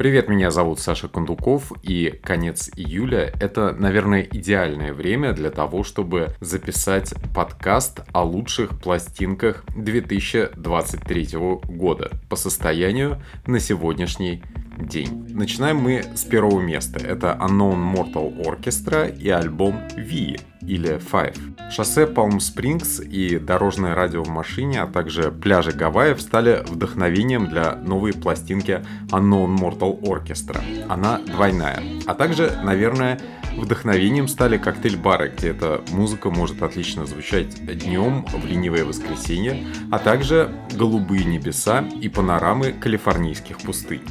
Привет, меня зовут Саша Кондуков, и конец июля — это, наверное, идеальное время для того, чтобы записать подкаст о лучших пластинках 2023 года по состоянию на сегодняшний день. Начинаем мы с первого места. Это Unknown Mortal Orchestra и альбом V или Five. Шоссе Palm Springs и дорожное радио в машине, а также пляжи Гавайев стали вдохновением для новой пластинки Unknown Mortal Orchestra. Она двойная. А также, наверное, Вдохновением стали коктейль-бары, где эта музыка может отлично звучать днем в ленивое воскресенье, а также голубые небеса и панорамы калифорнийских пустынь.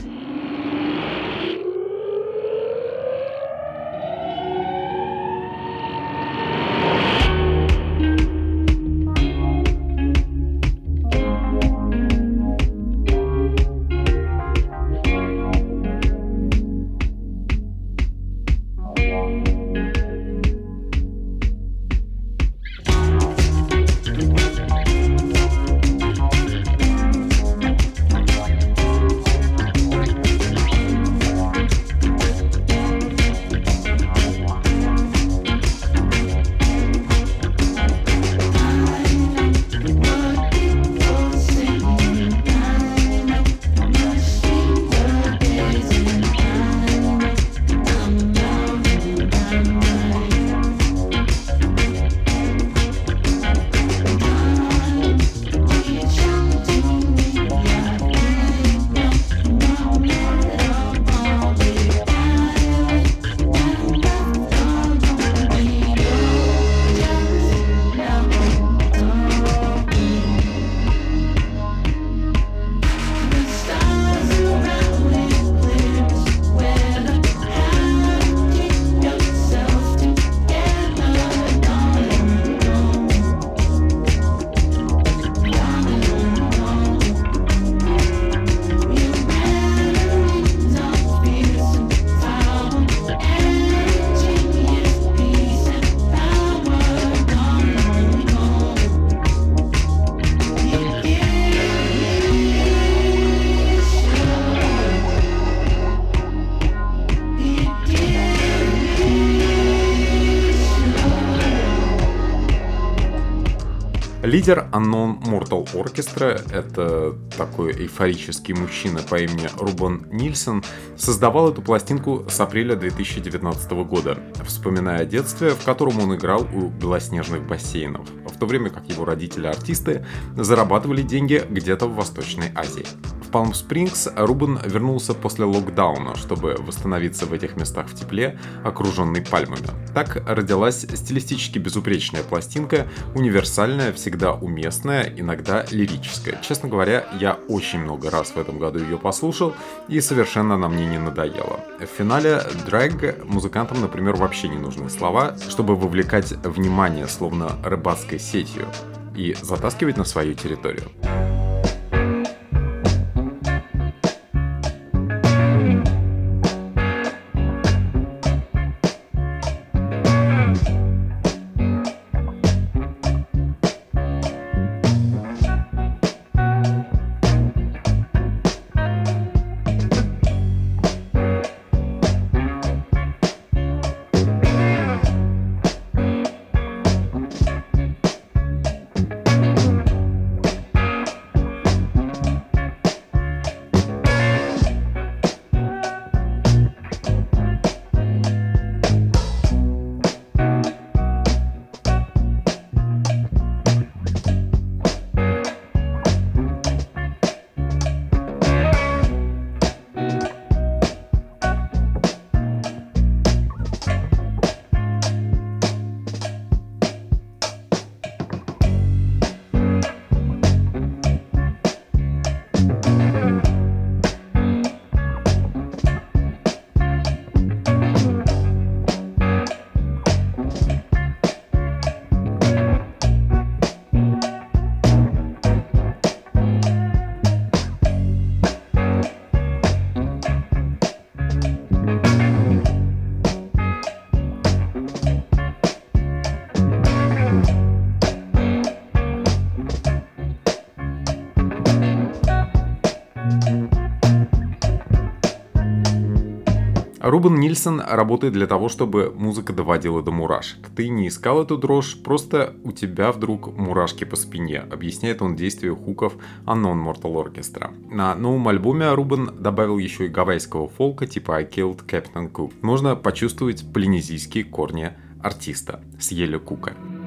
Лидер Unknown Mortal Orchestra, это такой эйфорический мужчина по имени Рубен Нильсон, создавал эту пластинку с апреля 2019 года, вспоминая детстве, в котором он играл у белоснежных бассейнов, в то время как его родители-артисты зарабатывали деньги где-то в Восточной Азии. В Палм-Спрингс Рубен вернулся после локдауна, чтобы восстановиться в этих местах в тепле, окруженный пальмами. Так родилась стилистически безупречная пластинка, универсальная, всегда уместная, иногда лирическая. Честно говоря, я очень много раз в этом году ее послушал, и совершенно она мне не надоела. В финале Drag музыкантам, например, вообще не нужны слова, чтобы вовлекать внимание, словно рыбацкой сетью, и затаскивать на свою территорию. Рубен Нильсон работает для того, чтобы музыка доводила до мурашек. Ты не искал эту дрожь, просто у тебя вдруг мурашки по спине, объясняет он действие хуков Unknown Mortal Orchestra. На новом альбоме Рубен добавил еще и гавайского фолка типа I Killed Captain Cook. Можно почувствовать полинезийские корни артиста Сьеля Кука. Кука.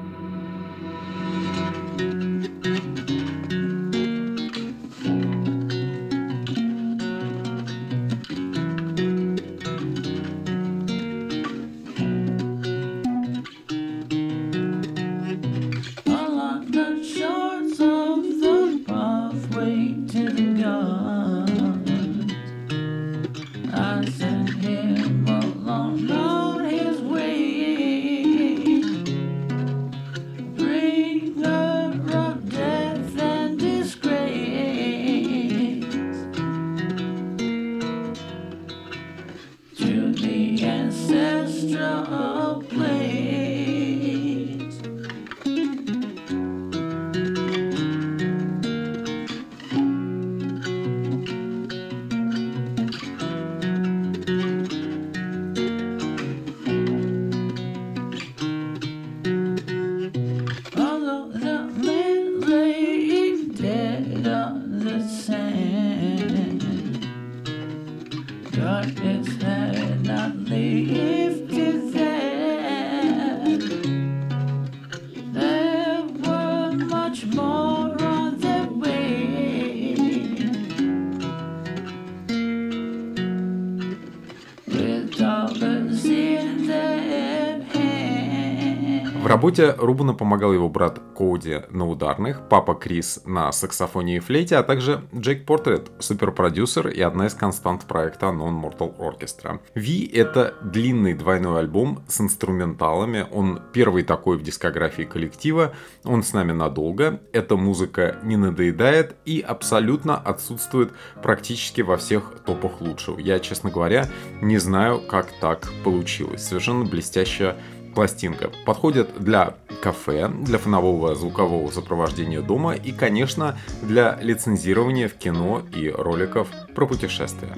Работе Рубану помогал его брат Коуди на ударных, папа Крис на саксофоне и флейте, а также Джейк Портрет, суперпродюсер и одна из констант проекта Non Mortal Orchestra. Ви — это длинный двойной альбом с инструменталами, он первый такой в дискографии коллектива, он с нами надолго, эта музыка не надоедает и абсолютно отсутствует практически во всех топах лучшего. Я, честно говоря, не знаю, как так получилось. Совершенно блестящая пластинка. Подходит для кафе, для фонового звукового сопровождения дома и, конечно, для лицензирования в кино и роликов про путешествия.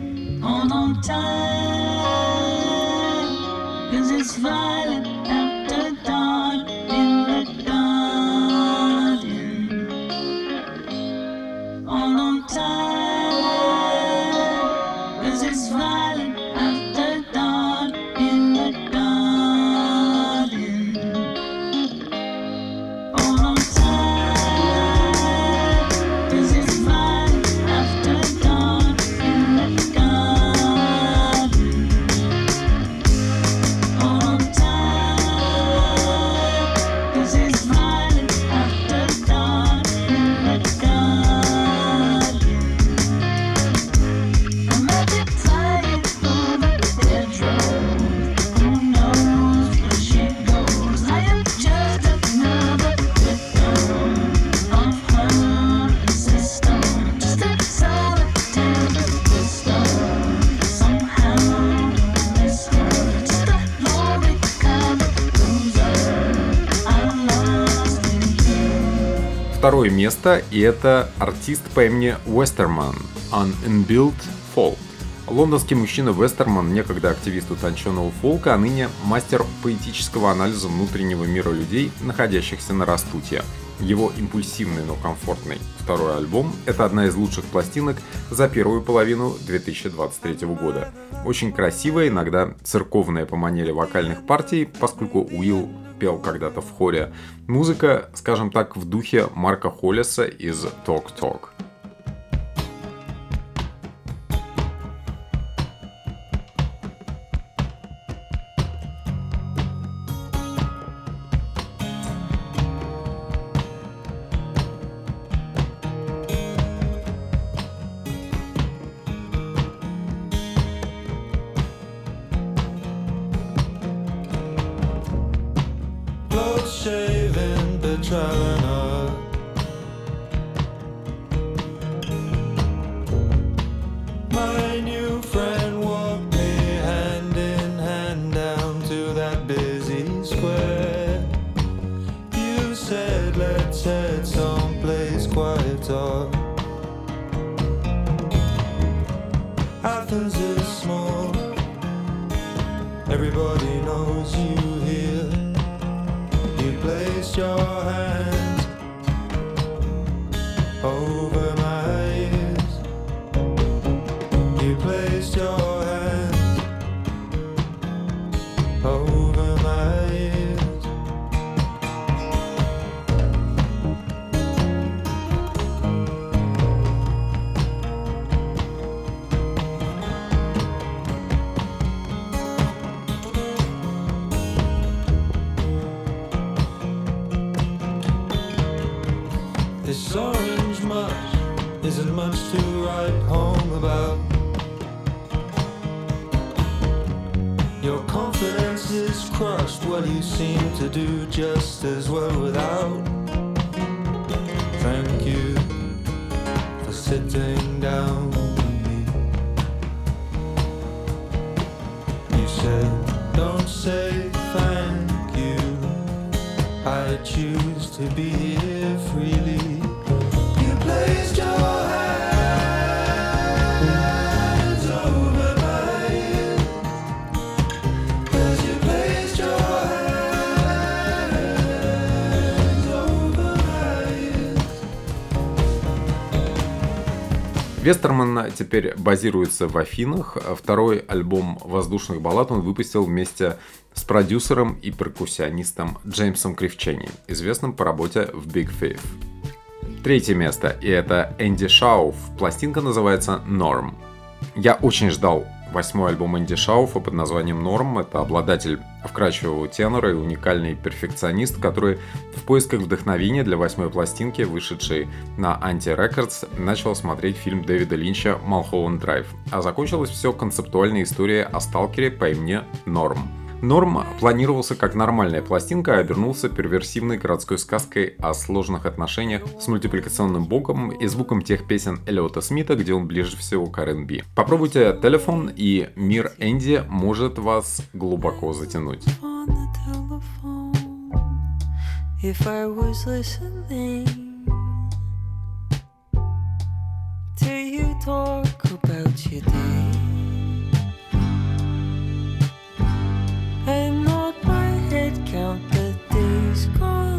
Второе место, и это артист по имени Вестерман, An Inbuilt Fault. Лондонский мужчина Вестерман, некогда активист утонченного фолка, а ныне мастер поэтического анализа внутреннего мира людей, находящихся на растуте. Его импульсивный, но комфортный второй альбом – это одна из лучших пластинок за первую половину 2023 года. Очень красивая, иногда церковная по манере вокальных партий, поскольку Уилл пел когда-то в хоре. Музыка, скажем так, в духе Марка Холлиса из Talk Talk. happens is small. Everybody knows you here. You place your теперь базируется в Афинах. Второй альбом воздушных баллад он выпустил вместе с продюсером и перкуссионистом Джеймсом Кривчени, известным по работе в Big Thief. Третье место, и это Энди Шауф. Пластинка называется Norm. Я очень ждал восьмой альбом Энди Шауфа под названием Норм. Это обладатель вкрачивого тенора и уникальный перфекционист, который в поисках вдохновения для восьмой пластинки, вышедшей на Anti Records, начал смотреть фильм Дэвида Линча «Малхолланд Драйв». А закончилось все концептуальной историей о сталкере по имени Норм. Норм планировался как нормальная пластинка, а обернулся перверсивной городской сказкой о сложных отношениях с мультипликационным богом и звуком тех песен Эллиота Смита, где он ближе всего к R&B. Попробуйте телефон, и мир Энди может вас глубоко затянуть. gone.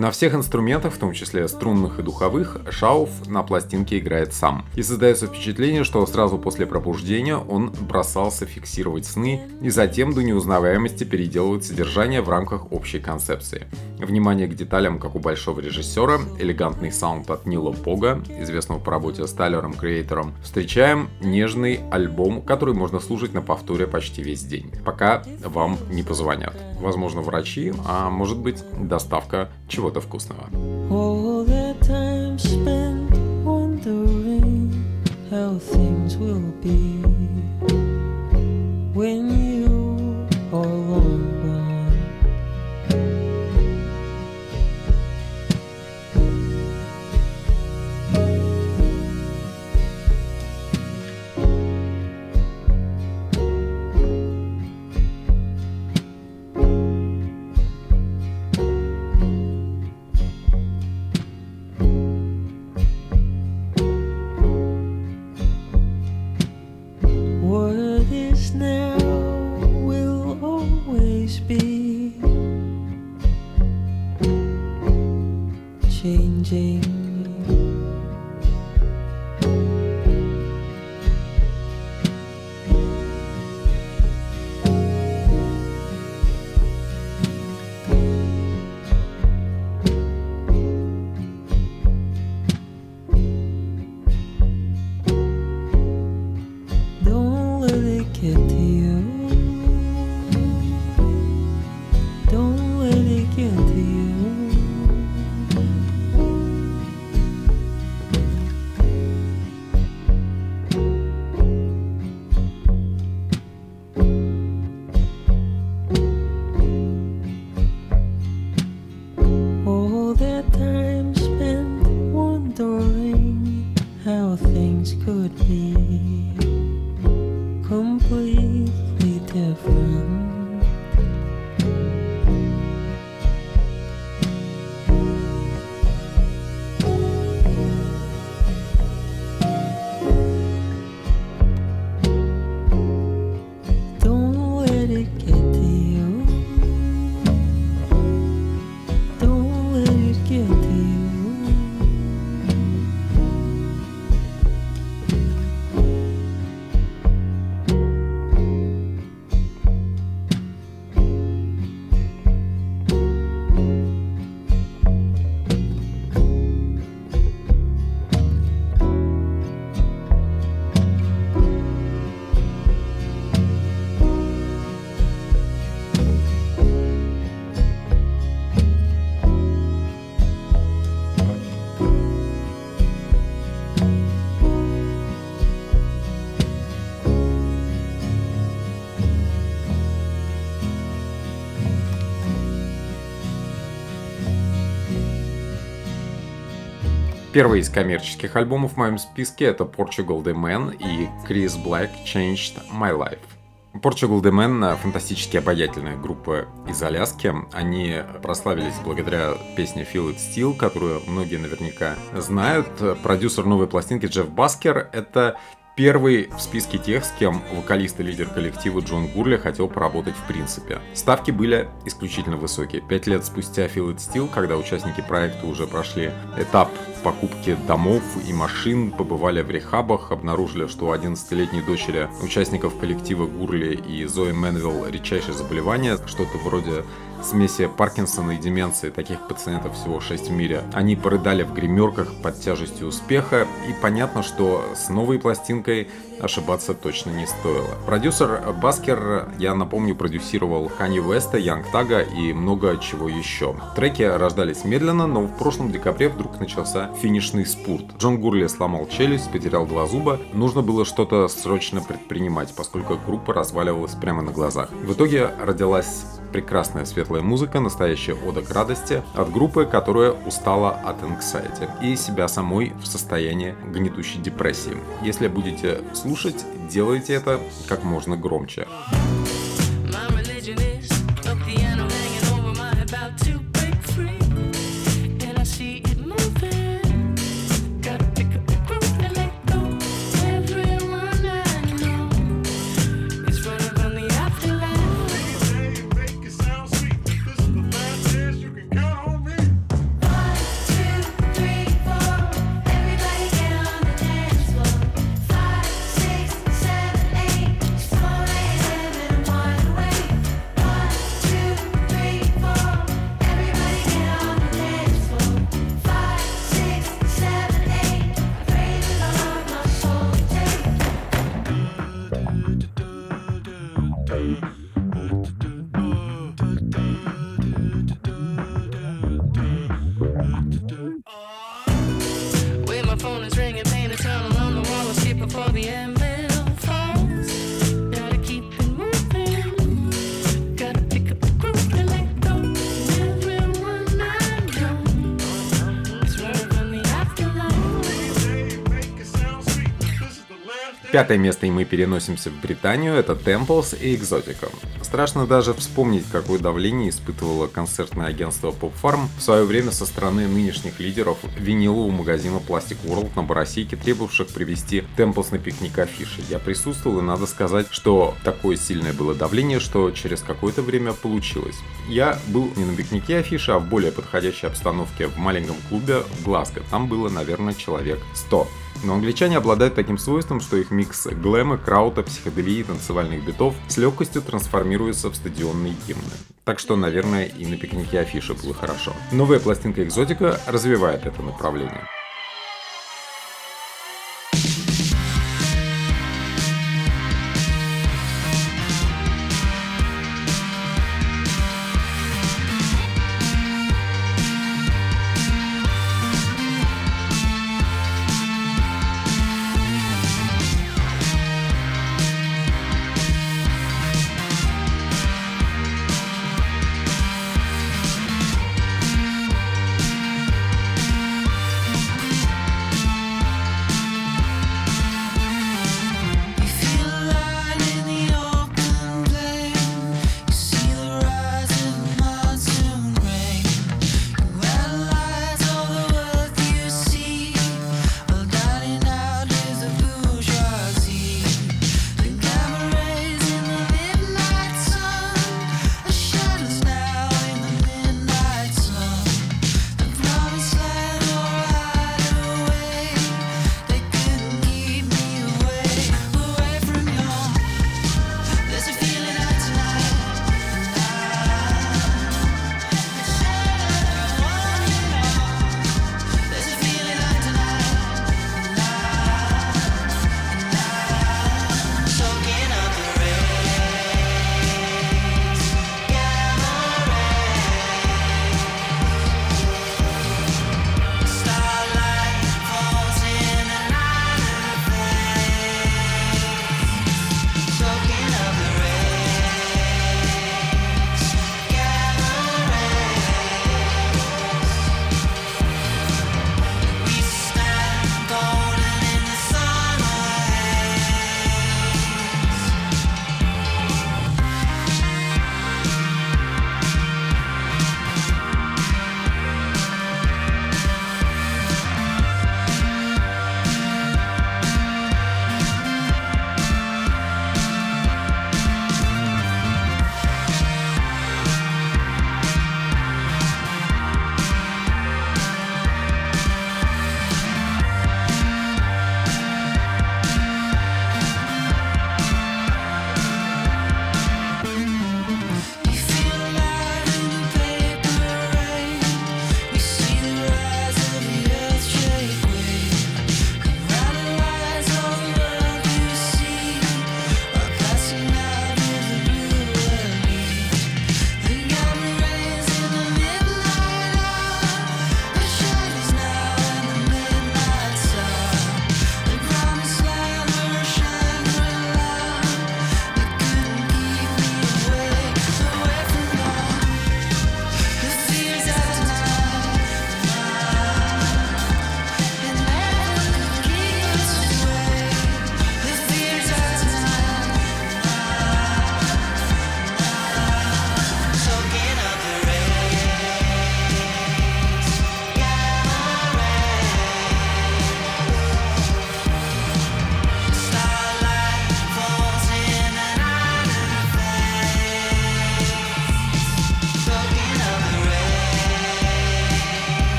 На всех инструментах, в том числе струнных и духовых, Шауф на пластинке играет сам. И создается впечатление, что сразу после пробуждения он бросался фиксировать сны и затем до неузнаваемости переделывать содержание в рамках общей концепции. Внимание к деталям, как у большого режиссера, элегантный саунд от Нила Пога, известного по работе с Тайлером Креатором, встречаем нежный альбом, который можно слушать на повторе почти весь день, пока вам не позвонят. Возможно, врачи, а может быть, доставка чего-то вкусного. Первый из коммерческих альбомов в моем списке это Portugal The Man и Chris Black Changed My Life. Portugal The Man — фантастически обаятельная группа из Аляски. Они прославились благодаря песне Feel It Still, которую многие наверняка знают. Продюсер новой пластинки Джефф Баскер — это Первый в списке тех, с кем вокалист и лидер коллектива Джон Гурли хотел поработать в принципе. Ставки были исключительно высокие. Пять лет спустя Feel It Still, когда участники проекта уже прошли этап покупки домов и машин, побывали в рехабах, обнаружили, что у 11-летней дочери участников коллектива Гурли и Зои Мэнвилл редчайшее заболевание, что-то вроде смеси Паркинсона и деменции, таких пациентов всего 6 в мире. Они порыдали в гримерках под тяжестью успеха, и понятно, что с новой пластинкой ошибаться точно не стоило. Продюсер Баскер, я напомню, продюсировал Канье Уэста, Янг Тага и много чего еще. Треки рождались медленно, но в прошлом декабре вдруг начался финишный спурт. Джон Гурли сломал челюсть, потерял два зуба. Нужно было что-то срочно предпринимать, поскольку группа разваливалась прямо на глазах. В итоге родилась прекрасная светлая музыка, настоящая ода к радости от группы, которая устала от anxiety и себя самой в состоянии гнетущей депрессии. Если будете слушать, делайте это как можно громче. Пятое место, и мы переносимся в Британию, это Temples и Exotica. Страшно даже вспомнить, какое давление испытывало концертное агентство Pop Farm в свое время со стороны нынешних лидеров винилового магазина Plastic World на Боросейке, требовавших привести Temples на пикник афиши. Я присутствовал, и надо сказать, что такое сильное было давление, что через какое-то время получилось. Я был не на пикнике афиши, а в более подходящей обстановке в маленьком клубе в Глазго. Там было, наверное, человек 100. Но англичане обладают таким свойством, что их микс глэма, краута, психоделии и танцевальных битов с легкостью трансформируется в стадионные гимны. Так что, наверное, и на пикнике афиши было хорошо. Новая пластинка Экзотика развивает это направление.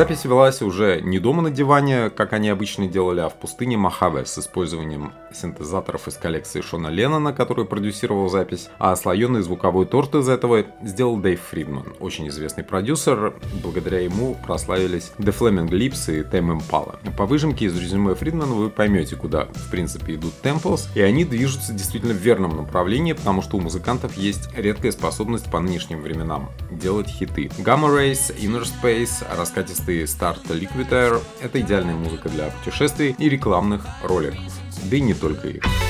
Запись велась уже не дома на диване, как они обычно делали, а в пустыне Мохаве с использованием синтезаторов из коллекции Шона Леннона, который продюсировал запись, а слоеный звуковой торт из этого сделал Дэйв Фридман, очень известный продюсер. Благодаря ему прославились The Flaming Lips и Tame Impala. По выжимке из резюме Фридмана вы поймете, куда в принципе идут Temples, и они движутся действительно в верном направлении, потому что у музыкантов есть редкая способность по нынешним временам делать хиты. Gamma Race, Inner Space, раскатистый старт Liquid Air — это идеальная музыка для путешествий и рекламных роликов. Да и не только их.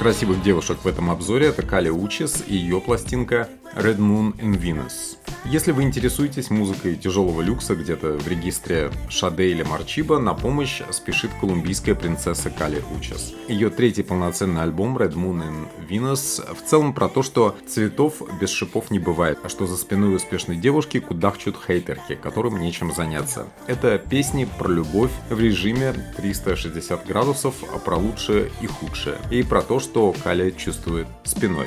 Красивых девушек в этом обзоре это Кали Учис и ее пластинка Red Moon in Venus. Если вы интересуетесь музыкой тяжелого люкса где-то в регистре Шаде или Марчиба, на помощь спешит колумбийская принцесса Кали Учис. Ее третий полноценный альбом Red Moon in Venus в целом про то, что цветов без шипов не бывает, а что за спиной успешной девушки кудахчут хейтерки, которым нечем заняться. Это песни про любовь в режиме 360 градусов, а про лучшее и худшее. И про то, что Каля чувствует спиной.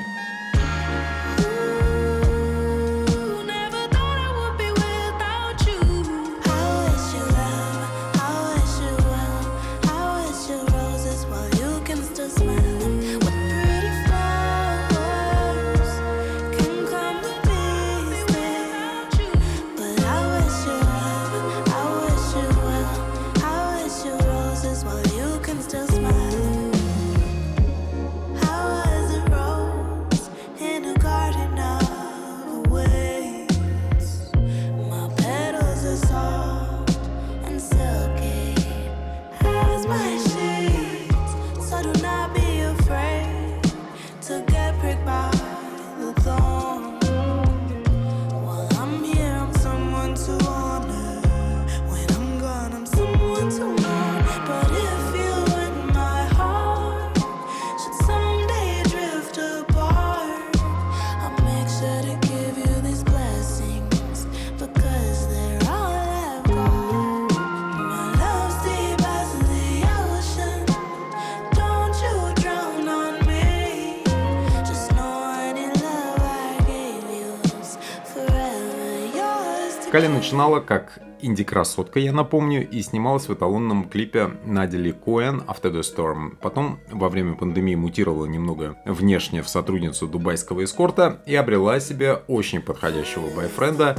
Начинала как инди-красотка, я напомню, и снималась в эталонном клипе Надели Коэн After the Storm. Потом во время пандемии мутировала немного внешне в сотрудницу дубайского эскорта и обрела себе очень подходящего бойфренда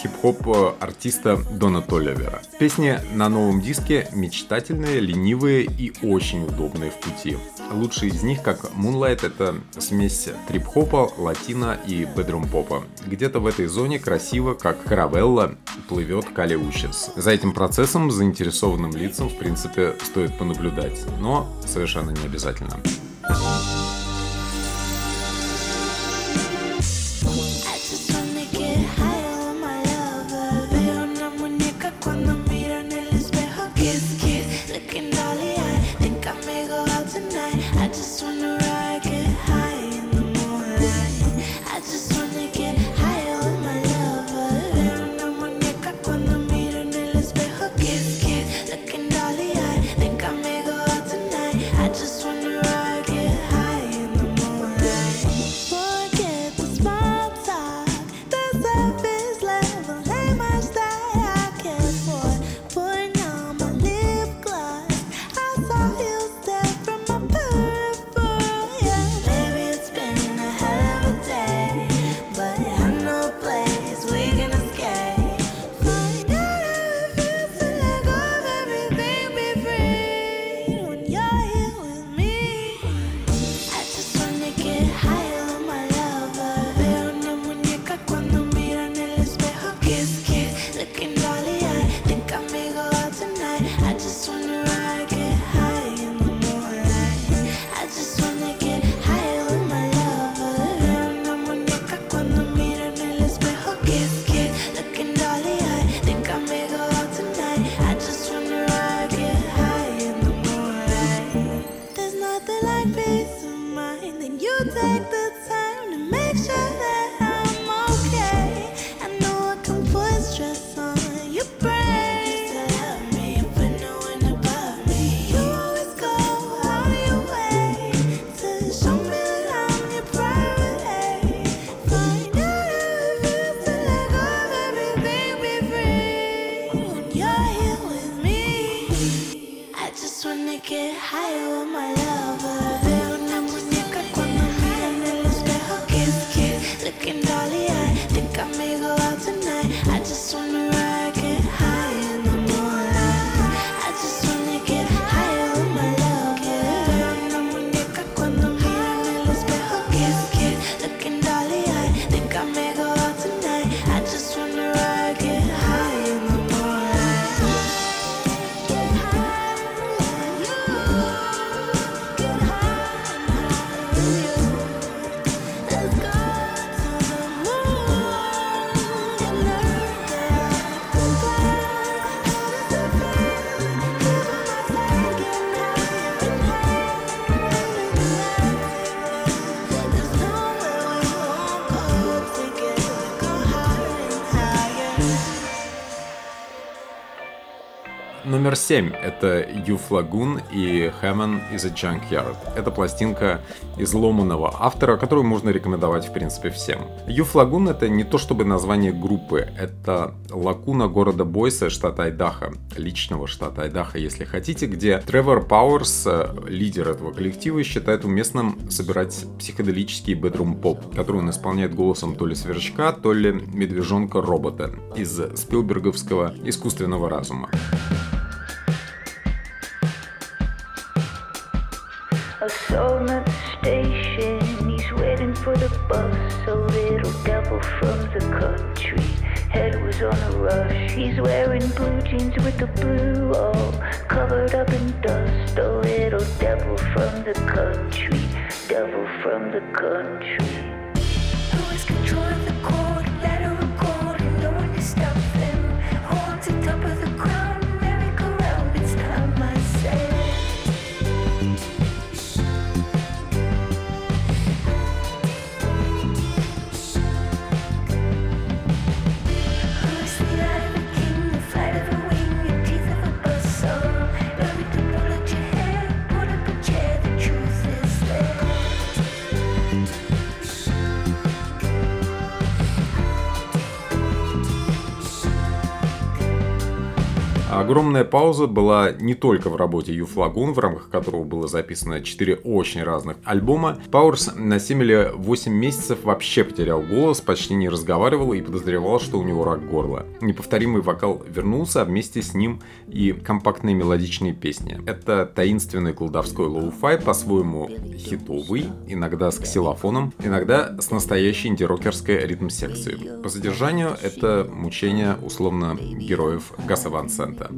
хип-хоп э, артиста Дона Толливера. Песни на новом диске мечтательные, ленивые и очень удобные в пути. Лучшие из них, как Moonlight, это смесь трип-хопа, латина и бедрум-попа. Где-то в этой зоне красиво, как каравелла, плывет Кали Учес. За этим процессом заинтересованным лицам, в принципе, стоит понаблюдать, но совершенно не обязательно. Thank you это You Flagoon и Hammond is a Junkyard. Это пластинка изломанного автора, которую можно рекомендовать, в принципе, всем. You Flagoon это не то чтобы название группы, это лакуна города Бойса, штата Айдаха, личного штата Айдаха, если хотите, где Тревор Пауэрс, э, лидер этого коллектива, считает уместным собирать психоделический бедрум-поп, который он исполняет голосом то ли сверчка, то ли медвежонка-робота из спилберговского искусственного разума. Thank you A soul at the station, he's waiting for the bus. A little devil from the country, head was on a rush. He's wearing blue jeans with the blue all covered up in dust. A little devil from the country, devil from the country. Огромная пауза была не только в работе Youth Lagoon, в рамках которого было записано 4 очень разных альбома. Пауэрс на 7 или 8 месяцев вообще потерял голос, почти не разговаривал и подозревал, что у него рак горла. Неповторимый вокал вернулся, а вместе с ним и компактные мелодичные песни. Это таинственный колдовской лоу-фай, по-своему хитовый, иногда с ксилофоном, иногда с настоящей инди-рокерской ритм-секцией. По содержанию это мучение условно героев Гаса Ван Сента.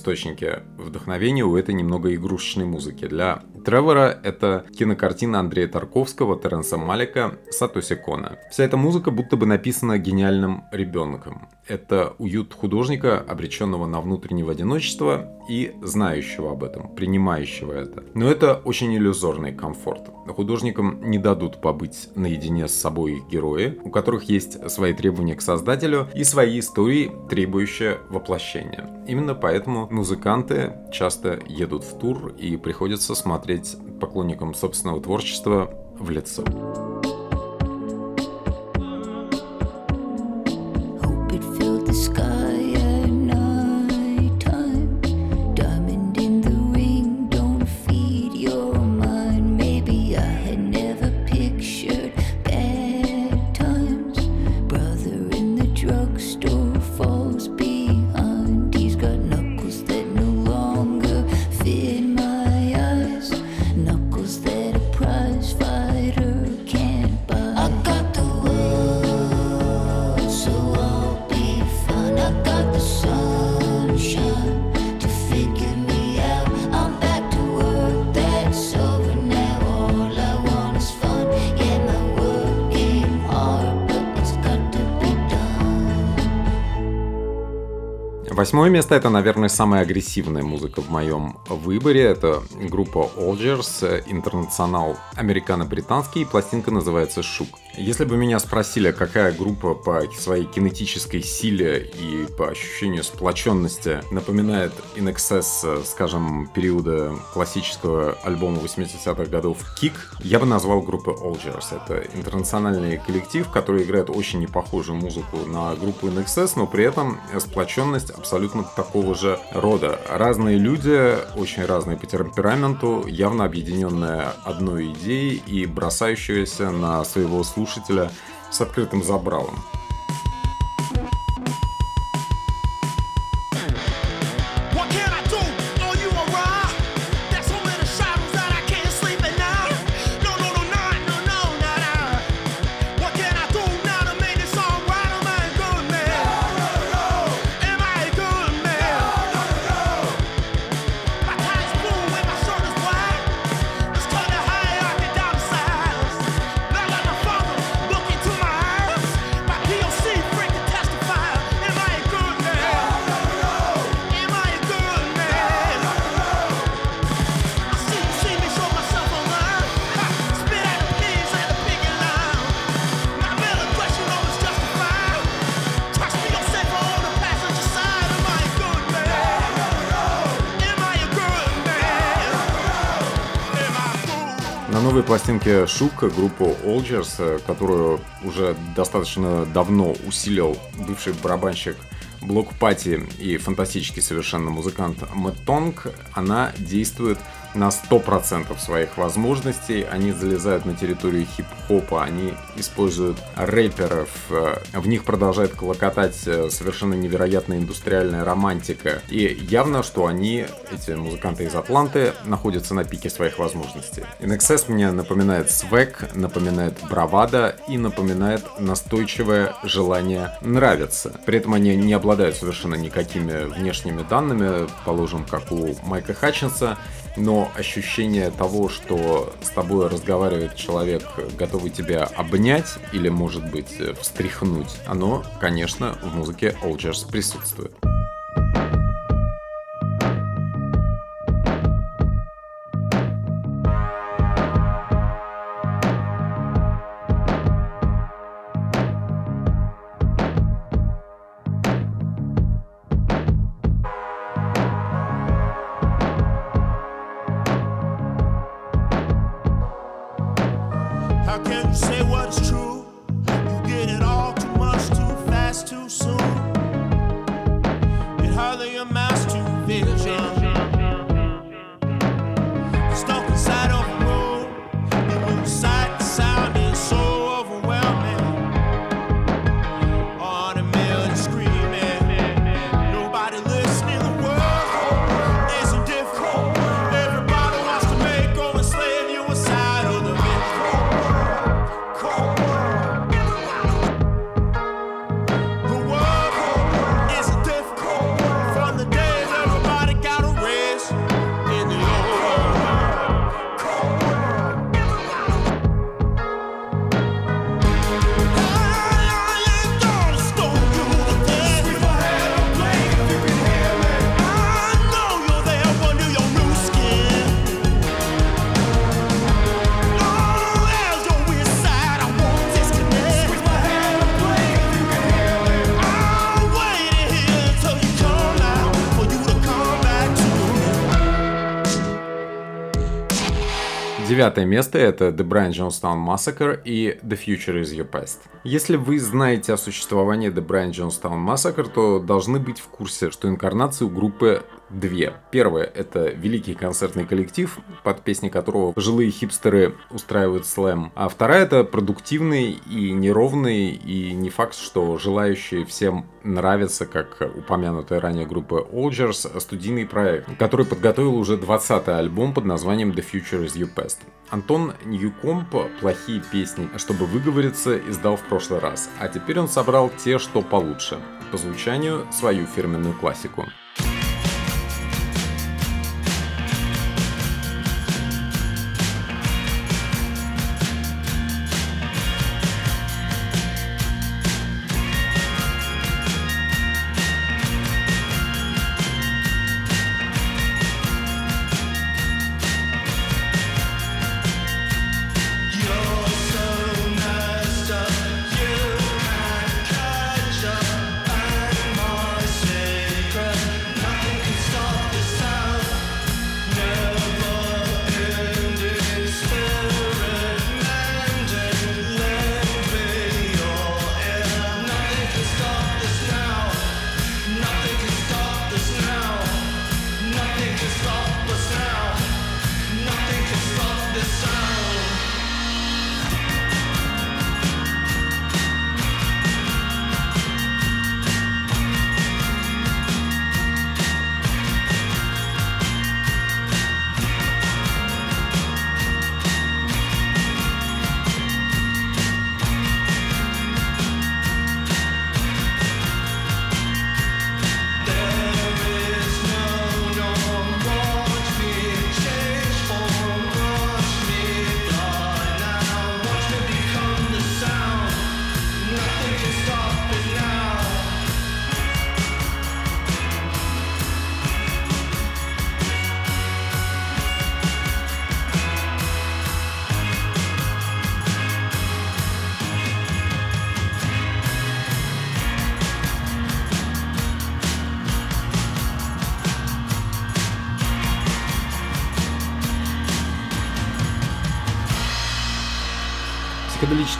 источники вдохновения у этой немного игрушечной музыки. Для Тревора это кинокартина Андрея Тарковского, Теренса Малика, Сатоси Кона. Вся эта музыка будто бы написана гениальным ребенком. Это уют художника, обреченного на внутреннее одиночество и знающего об этом, принимающего это. Но это очень иллюзорный комфорт. Художникам не дадут побыть наедине с собой их герои, у которых есть свои требования к создателю и свои истории, требующие воплощения. Именно поэтому музыканты часто едут в тур и приходится смотреть поклонникам собственного творчества в лицо. Восьмое место это, наверное, самая агрессивная музыка в моем выборе. Это группа Algiers, интернационал американо-британский, пластинка называется «Шук». Если бы меня спросили, какая группа по своей кинетической силе и по ощущению сплоченности напоминает In Excess, э, скажем, периода классического альбома 80-х годов Kick, я бы назвал группу Algiers. Это интернациональный коллектив, который играет очень непохожую музыку на группу In Excess, но при этом сплоченность абсолютно такого же рода. Разные люди, очень разные по темпераменту, явно объединенные одной идеей и бросающиеся на своего слушателя с открытым забралом. Пластинке Шука группу Olgers, э, которую уже достаточно давно усилил бывший барабанщик Блок Пати и фантастический совершенно музыкант Мэтт Тонг, она действует на 100% своих возможностей. Они залезают на территорию хип-хопа, они используют рэперов, э, в них продолжает клокотать э, совершенно невероятная индустриальная романтика. И явно, что они, эти музыканты из Атланты, находятся на пике своих возможностей. NXS мне напоминает свек, напоминает бравада и напоминает настойчивое желание нравиться. При этом они не обладают совершенно никакими внешними данными, положим, как у Майка Хатчинса, но ощущение того, что с тобой разговаривает человек, готовый тебя обнять или, может быть, встряхнуть, оно, конечно, в музыке Olgers присутствует. Девятое место это The Brian Jonestown Massacre и The Future is Your Past. Если вы знаете о существовании The Brian Jonestown Massacre, то должны быть в курсе, что инкарнации у группы две. Первая — это великий концертный коллектив, под песни которого пожилые хипстеры устраивают слэм. А вторая — это продуктивный и неровный, и не факт, что желающие всем нравится, как упомянутая ранее группа Olgers, студийный проект, который подготовил уже 20-й альбом под названием The Future is Your Past. Антон Ньюкомп «Плохие песни», чтобы выговориться, издал в прошлый раз, а теперь он собрал те, что получше. По звучанию свою фирменную классику.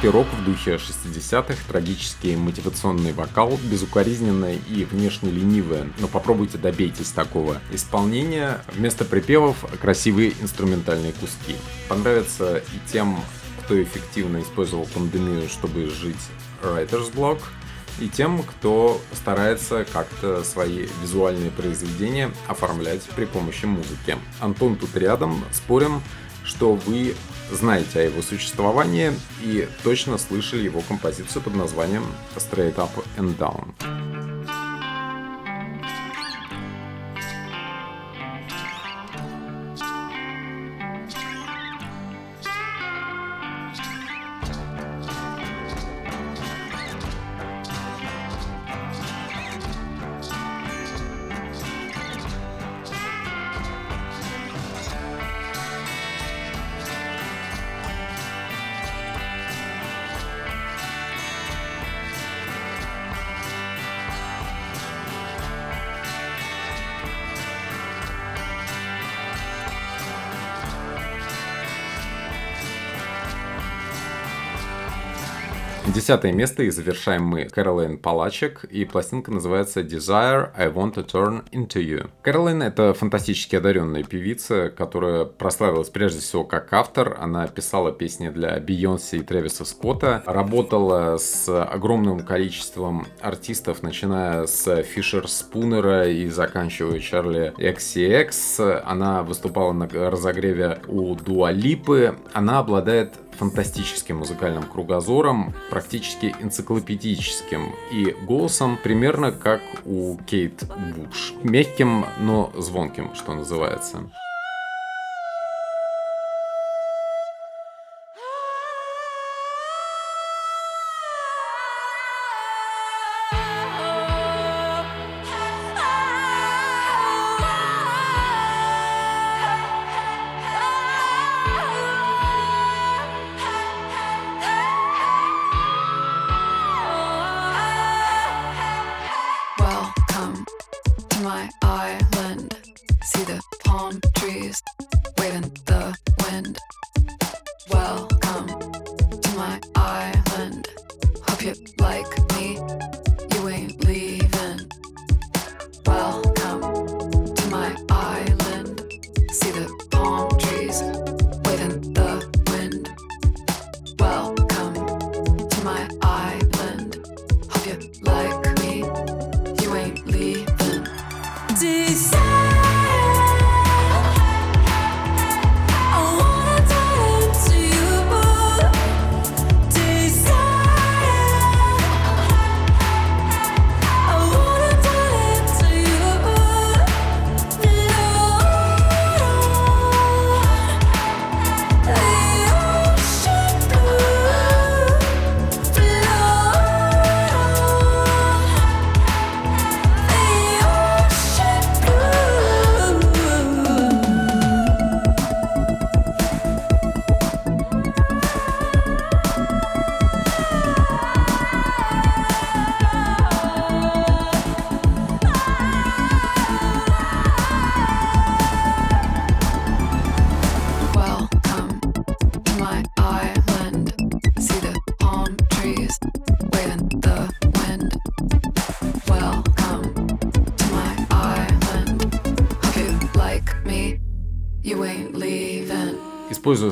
Психоделический рок в духе 60-х, трагический мотивационный вокал, безукоризненное и внешне ленивое, но попробуйте добейтесь такого исполнения. Вместо припевов красивые инструментальные куски. Понравится и тем, кто эффективно использовал пандемию, чтобы жить Writer's Block, и тем, кто старается как-то свои визуальные произведения оформлять при помощи музыки. Антон тут рядом, спорим, что вы знаете о его существовании и точно слышали его композицию под названием Straight Up and Down. Десятое место и завершаем мы Кэролайн Палачек, и пластинка называется Desire I Want to Turn Into You. Кэролайн — это фантастически одаренная певица, которая прославилась прежде всего как автор. Она писала песни для Бейонсе и Трэвиса Скотта, работала с огромным количеством артистов, начиная с Фишер Спунера и заканчивая Чарли XCX. Она выступала на разогреве у Дуалипы. Она обладает фантастическим музыкальным кругозором, практически энциклопедическим и голосом примерно как у Кейт Буш. Мягким, но звонким, что называется. Palm trees waving the wind. Welcome to my island. Hope you like me.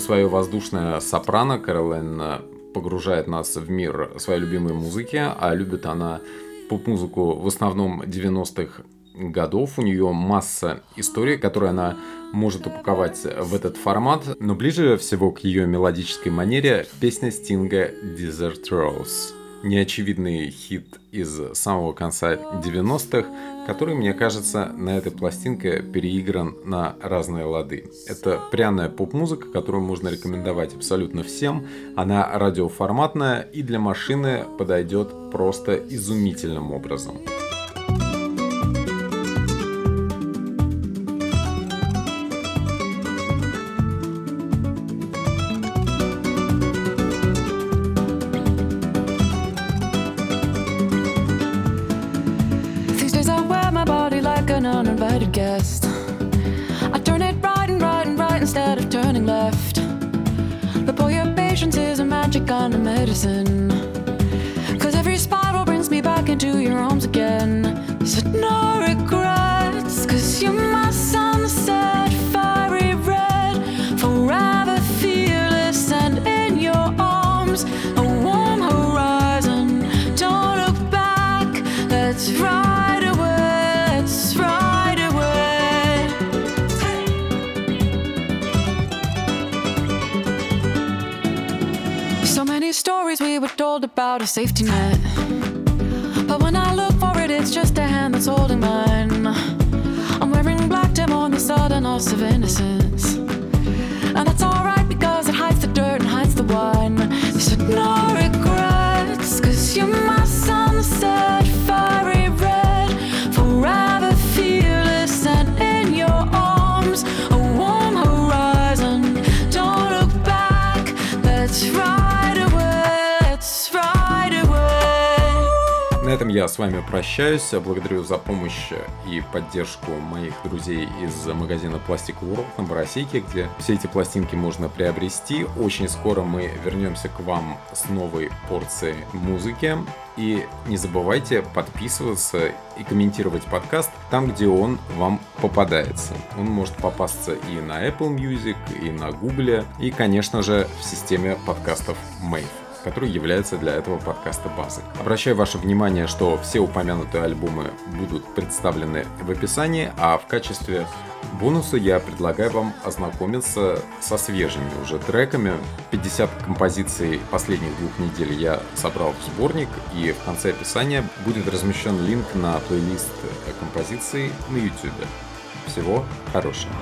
Свое воздушное сопрано, Кэролайн э, погружает нас в мир своей любимой музыки, а любит она поп-музыку в основном 90-х годов. У нее масса историй, которые она может упаковать в этот формат, но ближе всего к ее мелодической манере песня Стинга Desert Rose. Неочевидный хит из самого конца 90-х, который, мне кажется, на этой пластинке переигран на разные лады. Это пряная поп-музыка, которую можно рекомендовать абсолютно всем. Она радиоформатная и для машины подойдет просто изумительным образом. These one. He said, No. Этом я с вами прощаюсь. Благодарю за помощь и поддержку моих друзей из магазина Plastic World на Боросейке, где все эти пластинки можно приобрести. Очень скоро мы вернемся к вам с новой порцией музыки. И не забывайте подписываться и комментировать подкаст там, где он вам попадается. Он может попасться и на Apple Music, и на Google, и, конечно же, в системе подкастов Mave который является для этого подкаста базой. Обращаю ваше внимание, что все упомянутые альбомы будут представлены в описании, а в качестве бонуса я предлагаю вам ознакомиться со свежими уже треками. 50 композиций последних двух недель я собрал в сборник, и в конце описания будет размещен линк на плейлист композиций на YouTube. Всего хорошего!